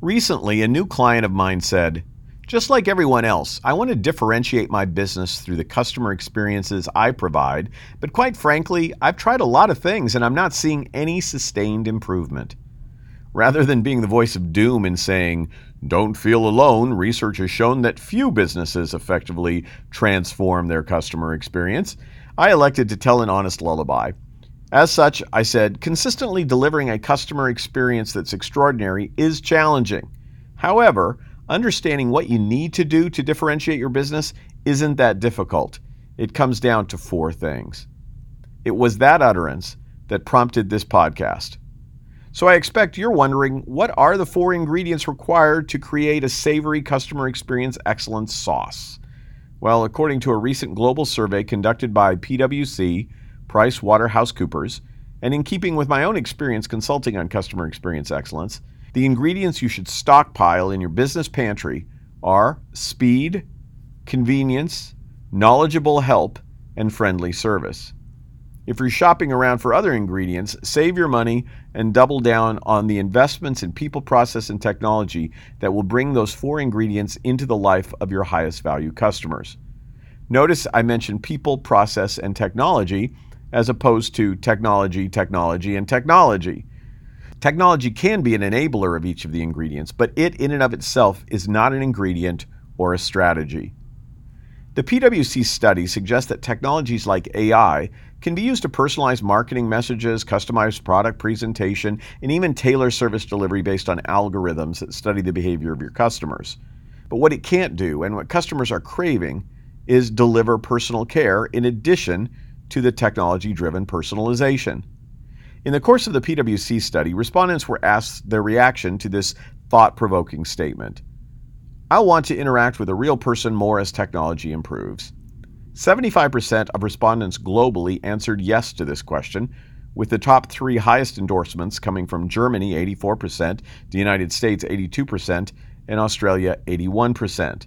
Recently, a new client of mine said, just like everyone else, I want to differentiate my business through the customer experiences I provide, but quite frankly, I've tried a lot of things and I'm not seeing any sustained improvement. Rather than being the voice of doom and saying, don't feel alone, research has shown that few businesses effectively transform their customer experience, I elected to tell an honest lullaby. As such, I said, consistently delivering a customer experience that's extraordinary is challenging. However, understanding what you need to do to differentiate your business isn't that difficult. It comes down to four things. It was that utterance that prompted this podcast. So I expect you're wondering what are the four ingredients required to create a savory customer experience excellence sauce? Well, according to a recent global survey conducted by PwC, Price Waterhouse Coopers, and in keeping with my own experience consulting on customer experience excellence, the ingredients you should stockpile in your business pantry are speed, convenience, knowledgeable help, and friendly service. If you're shopping around for other ingredients, save your money and double down on the investments in people, process, and technology that will bring those four ingredients into the life of your highest value customers. Notice I mentioned people, process, and technology as opposed to technology, technology, and technology. Technology can be an enabler of each of the ingredients, but it in and of itself is not an ingredient or a strategy. The PwC study suggests that technologies like AI can be used to personalize marketing messages, customize product presentation, and even tailor service delivery based on algorithms that study the behavior of your customers. But what it can't do, and what customers are craving, is deliver personal care in addition to the technology driven personalization. In the course of the PwC study, respondents were asked their reaction to this thought provoking statement I want to interact with a real person more as technology improves. 75% of respondents globally answered yes to this question, with the top three highest endorsements coming from Germany 84%, the United States 82%, and Australia 81%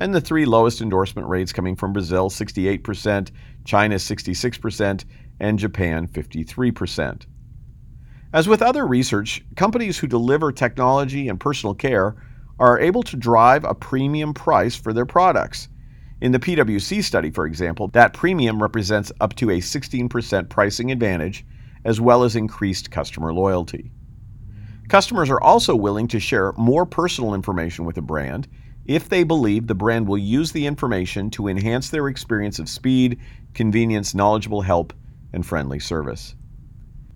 and the three lowest endorsement rates coming from Brazil 68%, China 66%, and Japan 53%. As with other research, companies who deliver technology and personal care are able to drive a premium price for their products. In the PwC study, for example, that premium represents up to a 16% pricing advantage, as well as increased customer loyalty. Customers are also willing to share more personal information with a brand if they believe the brand will use the information to enhance their experience of speed, convenience, knowledgeable help, and friendly service.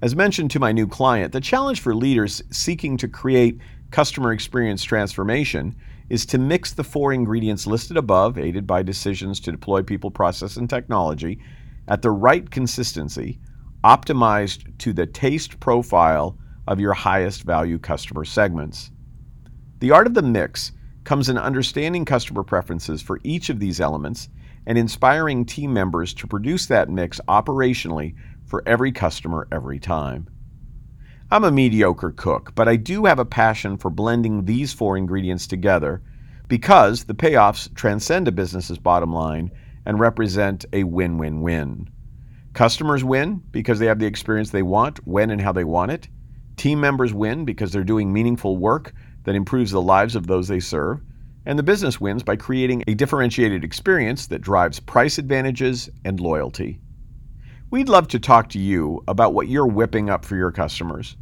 As mentioned to my new client, the challenge for leaders seeking to create customer experience transformation is to mix the four ingredients listed above, aided by decisions to deploy people, process, and technology, at the right consistency, optimized to the taste profile of your highest value customer segments. The art of the mix comes in understanding customer preferences for each of these elements and inspiring team members to produce that mix operationally for every customer every time. I'm a mediocre cook, but I do have a passion for blending these four ingredients together because the payoffs transcend a business's bottom line and represent a win win win. Customers win because they have the experience they want, when and how they want it. Team members win because they're doing meaningful work that improves the lives of those they serve. And the business wins by creating a differentiated experience that drives price advantages and loyalty. We'd love to talk to you about what you're whipping up for your customers.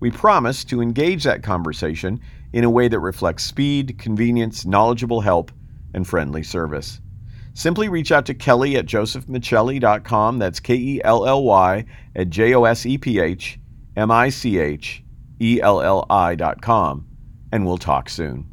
We promise to engage that conversation in a way that reflects speed, convenience, knowledgeable help, and friendly service. Simply reach out to Kelly at josephmichelli.com. That's K E L L Y at J O S E P H M I C H E L L I.com and we'll talk soon.